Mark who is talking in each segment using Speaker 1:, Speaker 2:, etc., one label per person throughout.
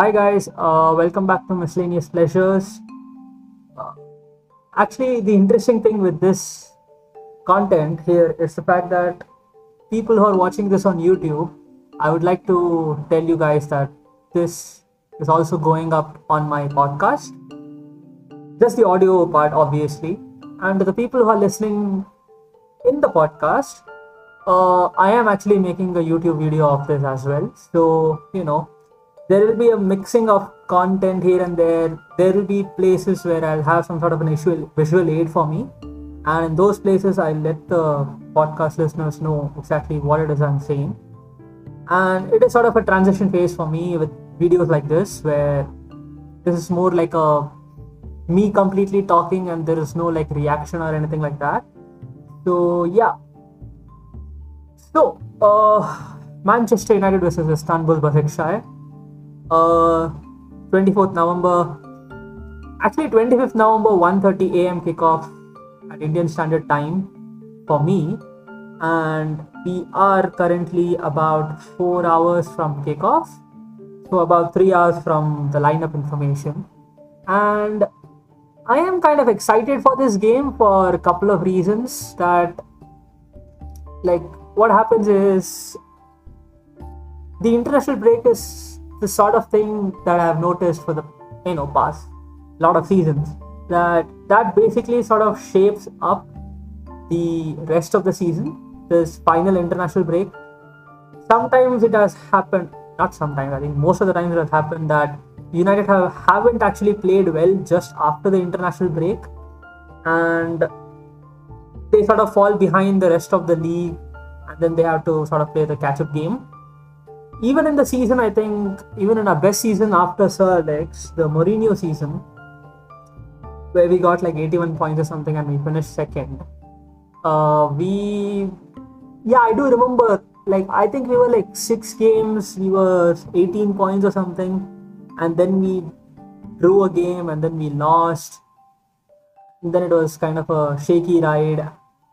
Speaker 1: Hi guys, uh, welcome back to Miscellaneous Pleasures. Uh, actually, the interesting thing with this content here is the fact that people who are watching this on YouTube, I would like to tell you guys that this is also going up on my podcast. Just the audio part, obviously. And the people who are listening in the podcast, uh, I am actually making a YouTube video of this as well. So, you know, there will be a mixing of content here and there. There will be places where I'll have some sort of an visual, visual aid for me. And in those places, I'll let the podcast listeners know exactly what it is I'm saying. And it is sort of a transition phase for me with videos like this, where this is more like a me completely talking and there is no like reaction or anything like that. So, yeah, so, uh, Manchester United versus Istanbul Basaksehir. Uh, 24th November. Actually, 25th November, 1:30 a.m. kickoff at Indian Standard Time for me, and we are currently about four hours from kickoff, so about three hours from the lineup information, and I am kind of excited for this game for a couple of reasons that like what happens is the international break is the sort of thing that I've noticed for the you know past lot of seasons that that basically sort of shapes up the rest of the season this final international break sometimes it has happened not sometimes i think most of the times it has happened that united have, haven't actually played well just after the international break and they sort of fall behind the rest of the league and then they have to sort of play the catch up game. Even in the season, I think, even in our best season after Sir Alex, the Mourinho season, where we got like 81 points or something and we finished second, uh, we, yeah, I do remember, like, I think we were like six games, we were 18 points or something, and then we drew a game and then we lost. And then it was kind of a shaky ride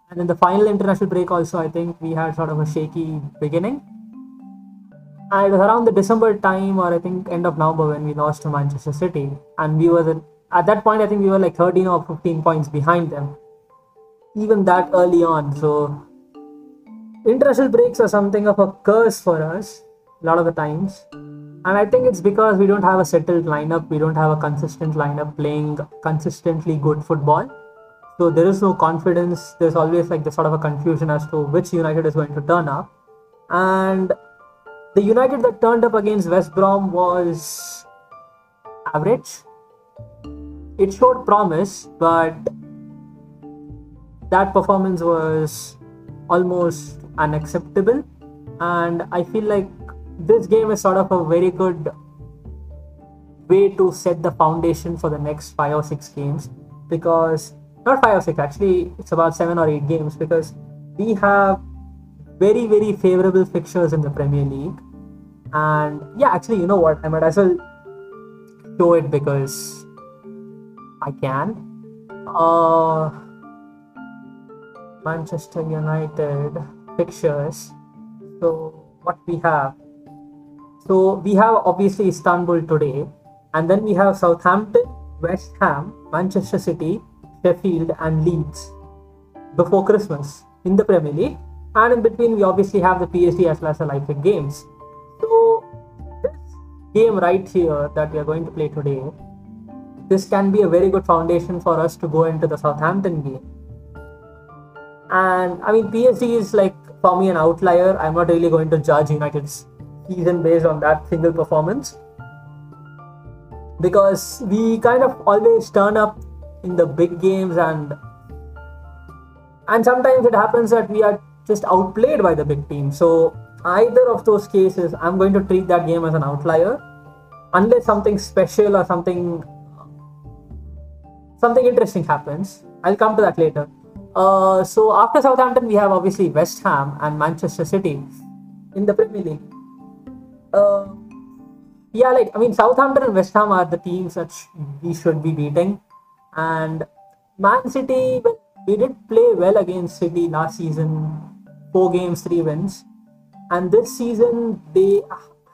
Speaker 1: and in the final international break, also, I think we had sort of a shaky beginning. It was around the December time, or I think end of November, when we lost to Manchester City. And we were, at that point, I think we were like 13 or 15 points behind them. Even that early on. So, international breaks are something of a curse for us, a lot of the times. And I think it's because we don't have a settled lineup, we don't have a consistent lineup playing consistently good football so there is no confidence. There's always like the sort of a confusion as to which United is going to turn up. And the United that turned up against West Brom was average. It showed promise, but that performance was almost unacceptable. And I feel like this game is sort of a very good way to set the foundation for the next five or six games because not five or six actually it's about seven or eight games because we have very very favorable fixtures in the premier league and yeah actually you know what? I might as well show it because i can. Uh manchester united fixtures. So what we have? So we have obviously istanbul today. And then we have southampton west ham manchester city Sheffield, and Leeds before Christmas in the Premier League. And in between, we obviously have the PSG as well as the Leipzig games. Game right here that we are going to play today, this can be a very good foundation for us to go into the Southampton game. And I mean, PSG is like for me an outlier. I'm not really going to judge United's season based on that single performance because we kind of always turn up in the big games and and sometimes it happens that we are just outplayed by the big team so either of those cases i'm going to treat that game as an outlier unless something special or something something interesting happens. I'll come to that later. Uh, so after southampton we have obviously west ham and manchester city in the premier league. Uh, yeah like i mean southampton and west ham are the teams that we should be beating. And Man City, we did play well against City last season, four games, three wins. And this season, they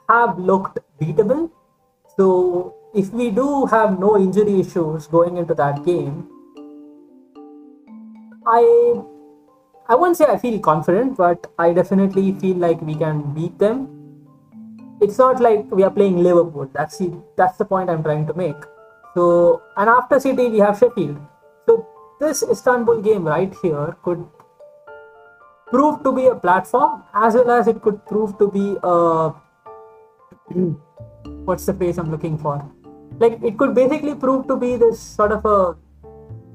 Speaker 1: have looked beatable. So if we do have no injury issues going into that game, I I won't say I feel confident, but I definitely feel like we can beat them. It's not like we are playing Liverpool. That's the that's the point I'm trying to make. So and after City we have Sheffield. So this Istanbul game right here could prove to be a platform as well as it could prove to be a what's the phrase I'm looking for? Like it could basically prove to be this sort of a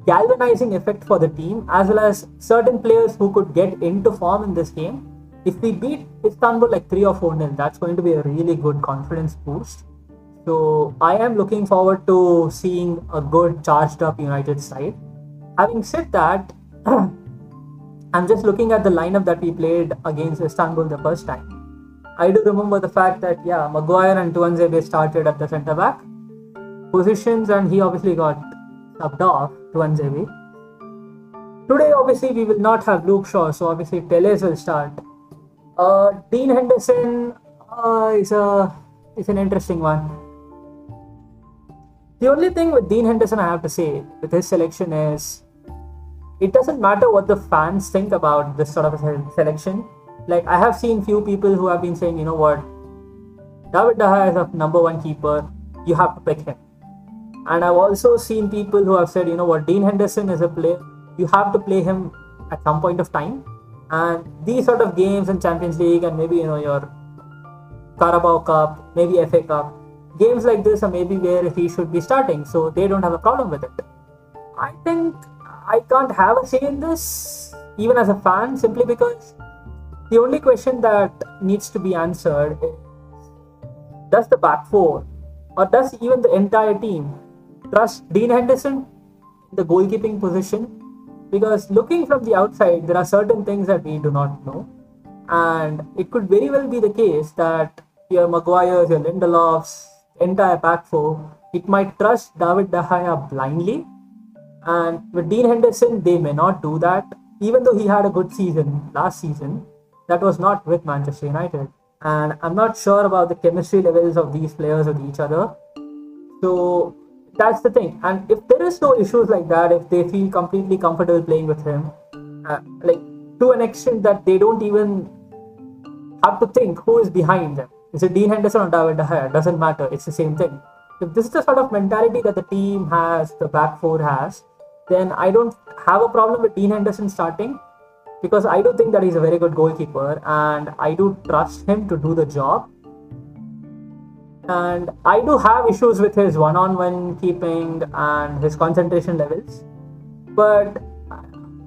Speaker 1: galvanizing effect for the team as well as certain players who could get into form in this game. If we beat Istanbul like 3 or 4 nil, that's going to be a really good confidence boost. So I am looking forward to seeing a good charged up United side. Having said that, I'm just looking at the lineup that we played against Istanbul the first time. I do remember the fact that yeah, Maguire and Tuanzebe started at the centre back positions, and he obviously got subbed off Tuanzebe. Today, obviously, we will not have Luke Shaw, so obviously Telles will start. Uh, Dean Henderson uh, is a is an interesting one. The only thing with Dean Henderson, I have to say, with his selection is it doesn't matter what the fans think about this sort of a selection. Like I have seen few people who have been saying, you know what, David Gea is a number one keeper. You have to pick him. And I've also seen people who have said, you know what, Dean Henderson is a player. You have to play him at some point of time. And these sort of games in Champions League and maybe you know your Carabao Cup, maybe FA Cup, games like this are maybe where he should be starting. So they don't have a problem with it. I think I can't have a say in this, even as a fan, simply because the only question that needs to be answered is Does the back four, or does even the entire team, trust Dean Henderson in the goalkeeping position? Because looking from the outside, there are certain things that we do not know. And it could very well be the case that your Maguire's, your Lindelof's, entire back four, it might trust David De Gea blindly and with Dean Henderson, they may not do that. Even though he had a good season last season, that was not with Manchester United. And I'm not sure about the chemistry levels of these players with each other. So that's the thing. And if there is no issues like that, if they feel completely comfortable playing with him, uh, like to an extent that they don't even have to think who is behind them. Is it Dean Henderson or David De Gea? Doesn't matter. It's the same thing if this is the sort of mentality that the team has, the back four has, then I don't have a problem with Dean Henderson starting because I do think that he's a very good goalkeeper and I do trust him to do the job. And I do have issues with his one on one keeping and his concentration levels. But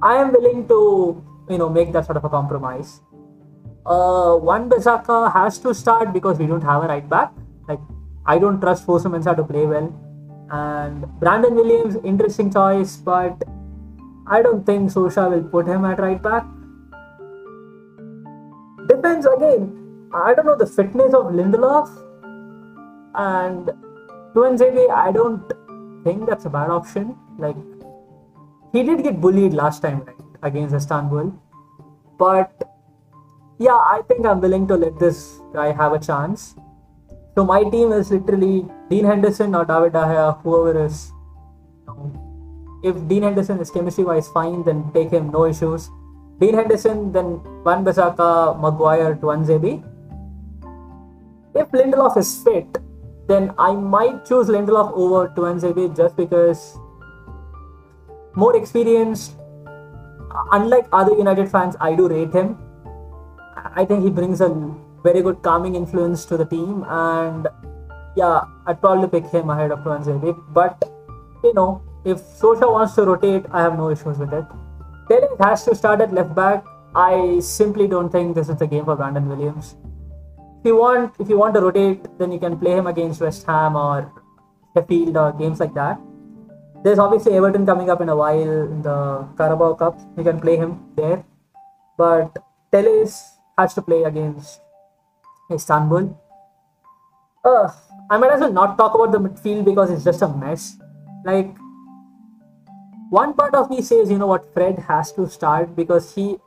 Speaker 1: I am willing to, you know, make that sort of a compromise. Uh, Wan-Bissaka has to start because we don't have a right back. I don't trust Fosu-Mensah to play well. And Brandon Williams, interesting choice, but I don't think Solskjaer will put him at right back. Depends again. I don't know the fitness of Lindelof and Tuanzebe. I don't think that's a bad option. Like he did get bullied last time right, against Istanbul, but yeah, I think I'm willing to let this guy have a chance. So my team is literally Dean Henderson or David De whoever is. If Dean Henderson is chemistry wise fine, then take him, no issues. Dean Henderson, then Wan-Bissaka, Maguire, Tuanzebe. If Lindelof is fit, then I might choose Lindelof over Tuanzebe just because more experienced. Unlike other United fans, I do rate him. I think he brings a very good calming influence to the team. And yeah, I'd probably pick him ahead of Tuanzebe. But you know, if Solskjaer wants to rotate, I have no issues with it. Telles has to start at left back. I simply don't think this is the game for Brandon Williams. If you want, if you want to rotate, then you can play him against West Ham or Sheffield or games like that. There's obviously Everton coming up in a while in the Carabao Cup. You can play him there, but Telles has to play against Istanbul. Uh, I might as well not talk about the midfield because it's just a mess. Like, one part of me says, you know what, Fred has to start because he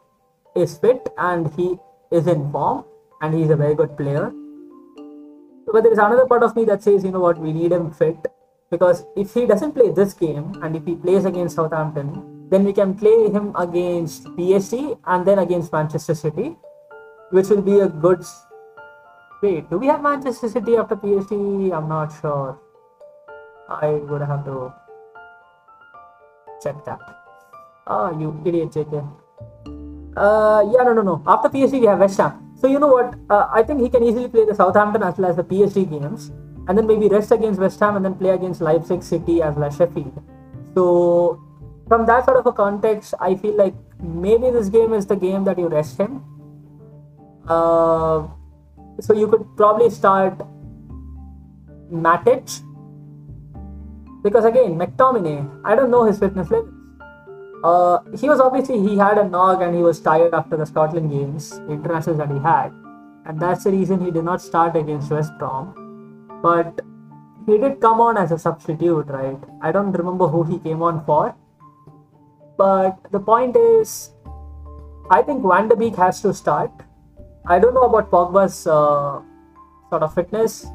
Speaker 1: is fit and he is in form and he's a very good player. but there is another part of me that says, you know what, we need him fit because if he doesn't play this game and if he plays against Southampton, then we can play him against PSG and then against Manchester City, which will be a good. Wait, do we have Manchester City after PSG? I'm not sure. I would have to check that. Ah, you idiot, JK. Uh, yeah, no, no, no. After PSG, we have West Ham. So you know what? Uh, I think he can easily play the Southampton as well as the PSG games, and then maybe rest against West Ham and then play against Leipzig City as well as Sheffield. So from that sort of a context, I feel like maybe this game is the game that you rest him. Uh, so you could probably start Matic because again McTominay, I don't know his fitness level. Uh, he was obviously he had a knock and he was tired after the Scotland games, internationals that he had, and that's the reason he did not start against West Brom. But he did come on as a substitute, right? I don't remember who he came on for, but the point is, I think Van de Beek has to start. I don't know about Pogba's uh, sort of fitness,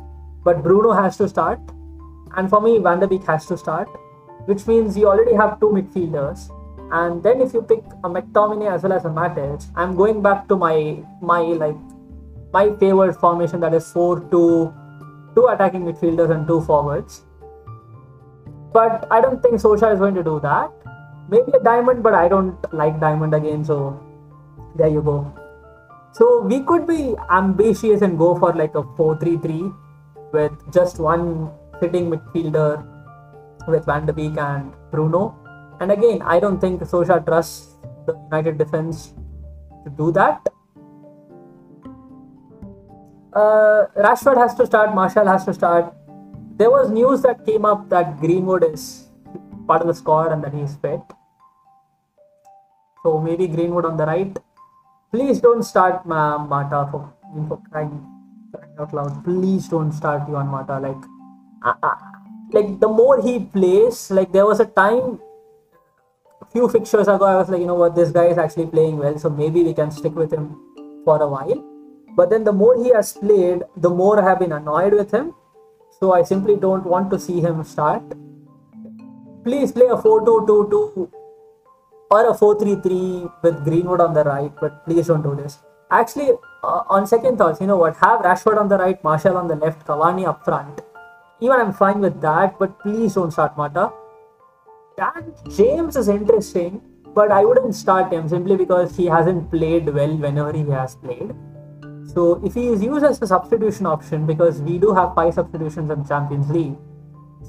Speaker 1: but Bruno has to start, and for me, Van de Beek has to start, which means you already have two midfielders and then if you pick a McTominay as well as a Matic, I'm going back to my my like my favorite formation that is four two two attacking midfielders and two forwards. But I don't think Solskjaer is going to do that. Maybe a diamond, but I don't like diamond again. So there you go. So we could be ambitious and go for like a 4-3-3 with just one sitting midfielder with Van de Beek and Bruno and again, I don't think Solskjaer trusts the United defense to do that. Uh, Rashford has to start, Martial has to start. There was news that came up that Greenwood is part of the squad and that he's fit. So maybe Greenwood on the right. Please don't start Ma- Mata for, for crying, crying out loud. Please don't start Juan Mata. Like, uh, uh, like the more he plays, like there was a time a few fixtures ago, I was like, you know what, this guy is actually playing well, so maybe we can stick with him for a while. But then the more he has played, the more I have been annoyed with him. So I simply don't want to see him start. Please play a 4 2 2 2 or a 4 3 3 with Greenwood on the right, but please don't do this. Actually, uh, on second thoughts, you know what, have Rashford on the right, Martial on the left, Cavani up front. Even I'm fine with that, but please don't start Mata Dan James is interesting, but I wouldn't start him simply because he hasn't played well whenever he has played. So if he is used as a substitution option, because we do have five substitutions in Champions League,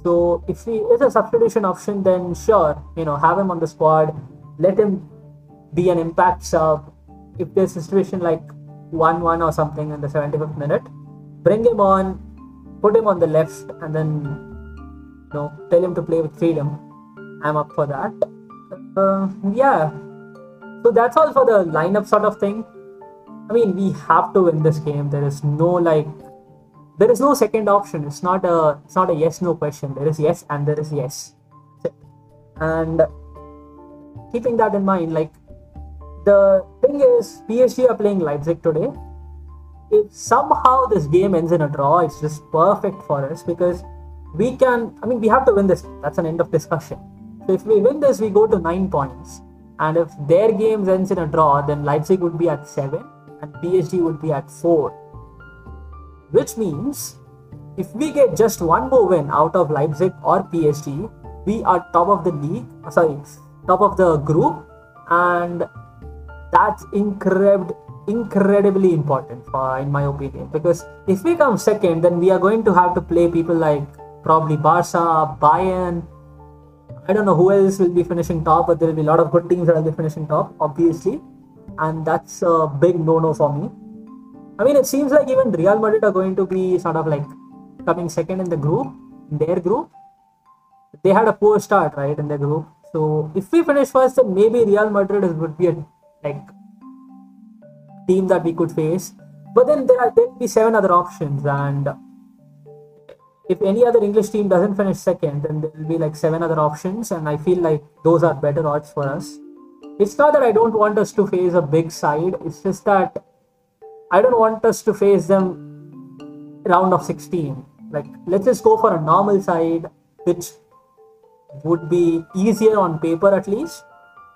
Speaker 1: so if he is a substitution option, then sure, you know, have him on the squad, let him be an impact sub. If there's a situation like 1-1 or something in the 75th minute, bring him on, put him on the left, and then you know, tell him to play with freedom I'm up for that. Uh, yeah. So that's all for the lineup sort of thing. I mean, we have to win this game. There is no like, there is no second option. It's not a, it's not a yes no question. There is yes and there is yes. And keeping that in mind, like the thing is, PSG are playing Leipzig today. If somehow this game ends in a draw, it's just perfect for us because we can. I mean, we have to win this. That's an end of discussion so if we win this, we go to nine points. And if their game ends in a draw, then Leipzig would be at seven and PSG would be at four. Which means if we get just one more win out of Leipzig or PSG, we are top of the league. Sorry, top of the group, and that's incredible incredibly important for, in my opinion because if we come second then we are going to have to play people like probably Barca, Bayern, I don't know who else will be finishing top, but there will be a lot of good teams that will be finishing top, obviously, and that's a big no-no for me. I mean, it seems like even Real Madrid are going to be sort of like coming second in the group, in their group. They had a poor start, right, in their group. So if we finish first, then maybe Real Madrid would be a like team that we could face. But then there are will be seven other options, and if any other English team doesn't finish second, then there will be like seven other options, and I feel like those are better odds for us. It's not that I don't want us to face a big side, it's just that I don't want us to face them round of 16. Like, let's just go for a normal side, which would be easier on paper at least,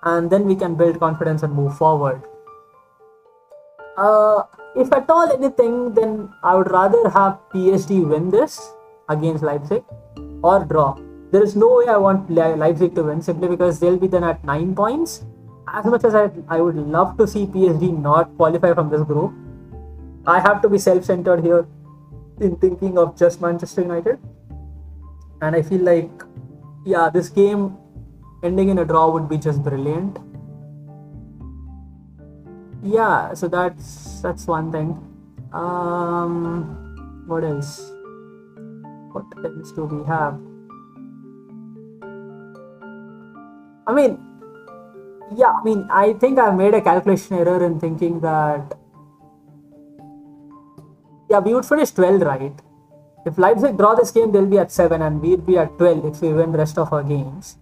Speaker 1: and then we can build confidence and move forward. Uh, if at all anything, then I would rather have PSG win this against Leipzig or draw. There is no way I want Leipzig to win simply because they'll be then at 9 points. As much as I, I would love to see PSG not qualify from this group, I have to be self centered here in thinking of just Manchester United. And I feel like, yeah, this game ending in a draw would be just brilliant. Yeah, so that's that's one thing. Um, what else? What else do we have? I mean, yeah, I mean, I think I made a calculation error in thinking that yeah, we would finish 12, right? If Leipzig draw this game, they'll be at 7 and we'd be at 12 if we win the rest of our games,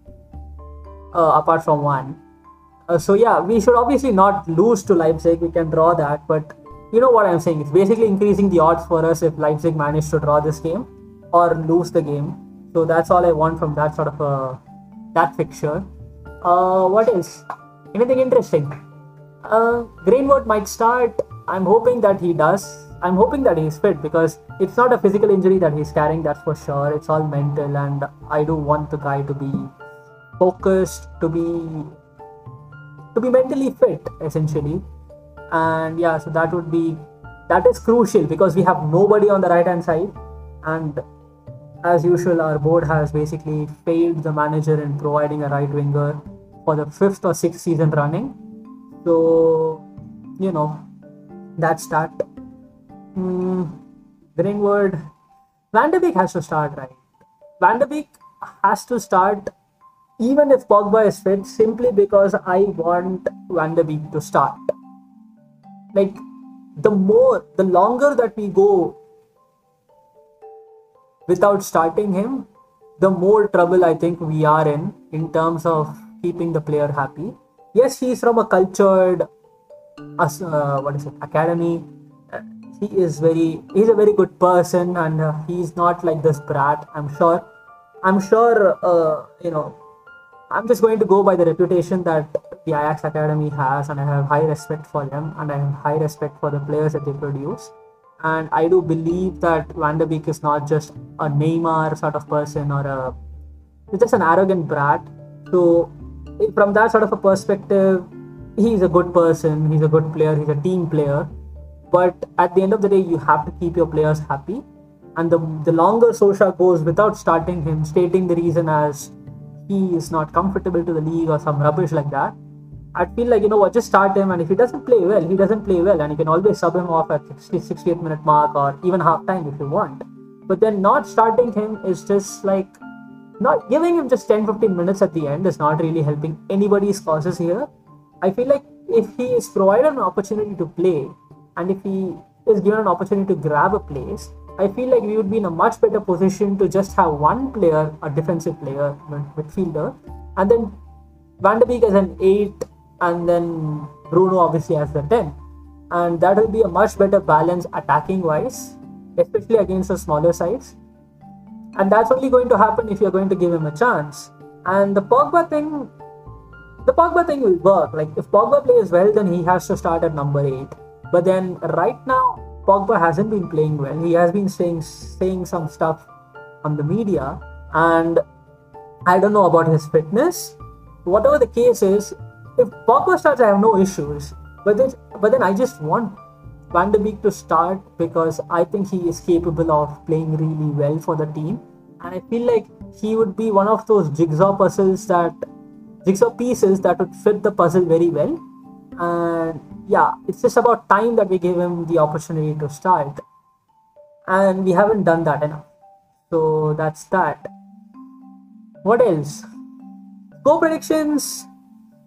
Speaker 1: uh, apart from one. Uh, so, yeah, we should obviously not lose to Leipzig. We can draw that, but you know what I'm saying? It's basically increasing the odds for us if Leipzig manage to draw this game or lose the game. So, that's all I want from that sort of a that fixture. Uh, what else? Anything interesting? Uh, Greenwood might start. I'm hoping that he does. I'm hoping that he's fit because it's not a physical injury that he's carrying, that's for sure. It's all mental, and I do want the guy to be focused, to be to be mentally fit, essentially. And yeah, so that would be that is crucial because we have nobody on the right hand side, and as usual, our board has basically failed the manager in providing a right winger for the fifth or sixth season running. So, you know, that's that. Mm, Greenwood, Van de Beek has to start right. Van de Beek has to start even if Pogba is fit, simply because I want Van de Beek to start. Like the more, the longer that we go without starting him, the more trouble I think we are in in terms of keeping the player happy. Yes, he's from a cultured, uh, what is it, academy. He is very, he's a very good person, and uh, he's not like this brat. I'm sure. I'm sure, uh, you know, I'm just going to go by the reputation that the Ajax Academy has, and I have high respect for them, and I have high respect for the players that they produce. And I do believe that Van de Beek is not just a Neymar sort of person or a he's just an arrogant brat. So, from that sort of a perspective, he's a good person, he's a good player, he's a team player. But at the end of the day, you have to keep your players happy. And the, the longer Solskjaer goes without starting him, stating the reason as he is not comfortable to the league or some rubbish like that, I'd feel like, you know what, just start him. And if he doesn't play well, he doesn't play well. And you can always sub him off at 60, 68th minute mark or even half time if you want. But then not starting him is just like, not giving him just 10 15 minutes at the end is not really helping anybody's causes here. I feel like if he is provided an opportunity to play and if he is given an opportunity to grab a place, I feel like we would be in a much better position to just have one player, a defensive player, midfielder, and then Van de Beek as an 8, and then Bruno obviously as the 10. And that will be a much better balance attacking wise, especially against the smaller size. And that's only going to happen if you're going to give him a chance. And the Pogba thing, the Pogba thing will work. Like if Pogba plays well, then he has to start at number 8. But then right now, Pogba hasn't been playing well. He has been saying saying some stuff on the media, and I don't know about his fitness. Whatever the case is, if Pogba starts, I have no issues. But then, but then I just want Van de Beek to start because I think he is capable of playing really well for the team, and I feel like he would be one of those jigsaw puzzles that jigsaw pieces that would fit the puzzle very well. And yeah, it's just about time that we give him the opportunity to start. And we haven't done that enough. So that's that. What else? Go predictions.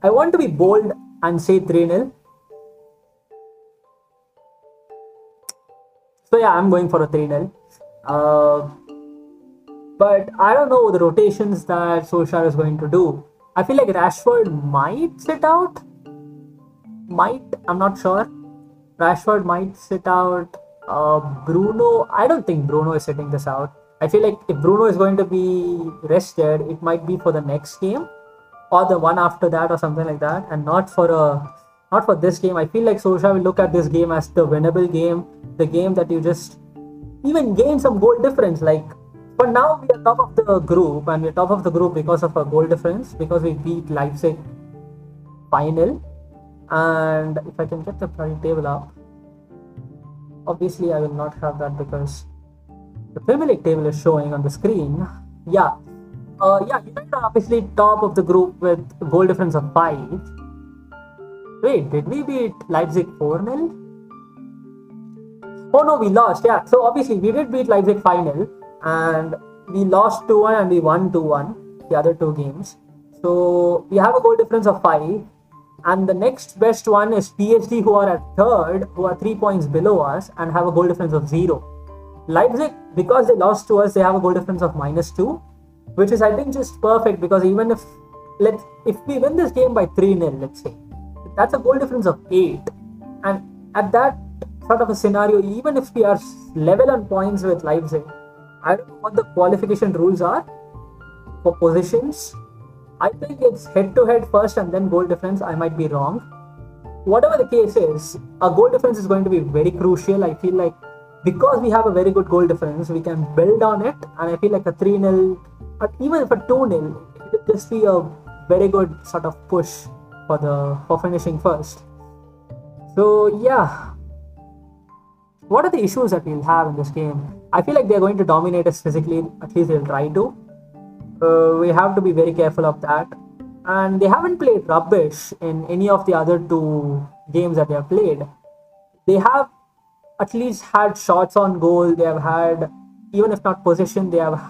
Speaker 1: I want to be bold and say 3 0. So yeah, I'm going for a 3 0. Uh, but I don't know the rotations that Solskjaer is going to do. I feel like Rashford might sit out might, I'm not sure. Rashford might sit out. Uh, Bruno, I don't think Bruno is sitting this out. I feel like if Bruno is going to be rested, it might be for the next game or the one after that or something like that, and not for a not for this game. I feel like Solskjaer will look at this game as the winnable game, the game that you just even gain some goal difference. Like but now we are top of the group, and we're top of the group because of a goal difference because we beat Leipzig final. And if I can get the table up, obviously I will not have that because the Premier League table is showing on the screen. Yeah. Uh, yeah, United are obviously top of the group with goal difference of 5. Wait, did we beat Leipzig 4 0? Oh no, we lost. Yeah, so obviously we did beat Leipzig 5 0 and we lost 2 1 and we won 2 1 the other two games. So we have a goal difference of 5 and the next best one is PSG, who are at third, who are 3 points below us and have a goal difference of 0. Leipzig, because they lost to us, they have a goal difference of minus two, which is I think just perfect because even if let's if we win this game by 3-0, let's say, that's a goal difference of eight. And at that sort of a scenario, even if we are level on points with Leipzig, I don't know what the qualification rules are for positions. I think it's head to head first and then goal difference. I might be wrong. Whatever the case is, a goal difference is going to be very crucial. I feel like because we have a very good goal difference, we can build on it. And I feel like a 3 0, even if a 2 0, it just be a very good sort of push for the for finishing first. So yeah, what are the issues that we'll have in this game? I feel like they're going to dominate us physically. At least they'll try to. Uh, we have to be very careful of that. And they haven't played rubbish in any of the other two games that they have played. They have at least had shots on goal. They have had, even if not possession, they have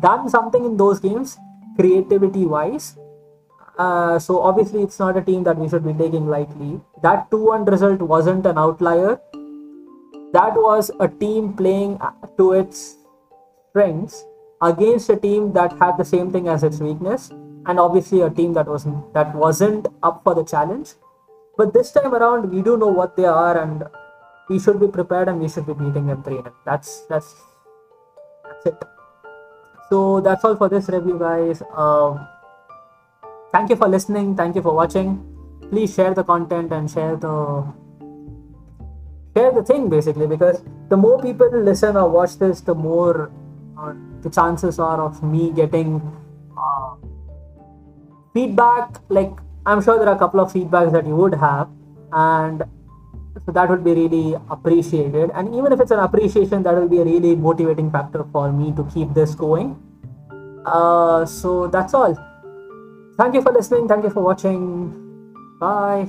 Speaker 1: done something in those games, creativity wise. Uh, so obviously, it's not a team that we should be taking lightly. That 2-1 result wasn't an outlier. That was a team playing to its strengths against a team that had the same thing as its weakness, and obviously a team that wasn't that wasn't up for the challenge. But this time around, we do know what they are, and we should be prepared and we should be beating them 3 that's that's that's it. So that's all for this review guys. Um, thank you for listening. Thank you for watching. Please share the content and share the share the thing basically because the more people listen or watch this the more the chances are of me getting uh, feedback. Like i'm sure there are a couple of feedbacks that you would have and so that would be really appreciated. And even if it's an appreciation that will be a really motivating factor for me to keep this going. Uh, so that's all. Thank you for listening. Thank you for watching. Bye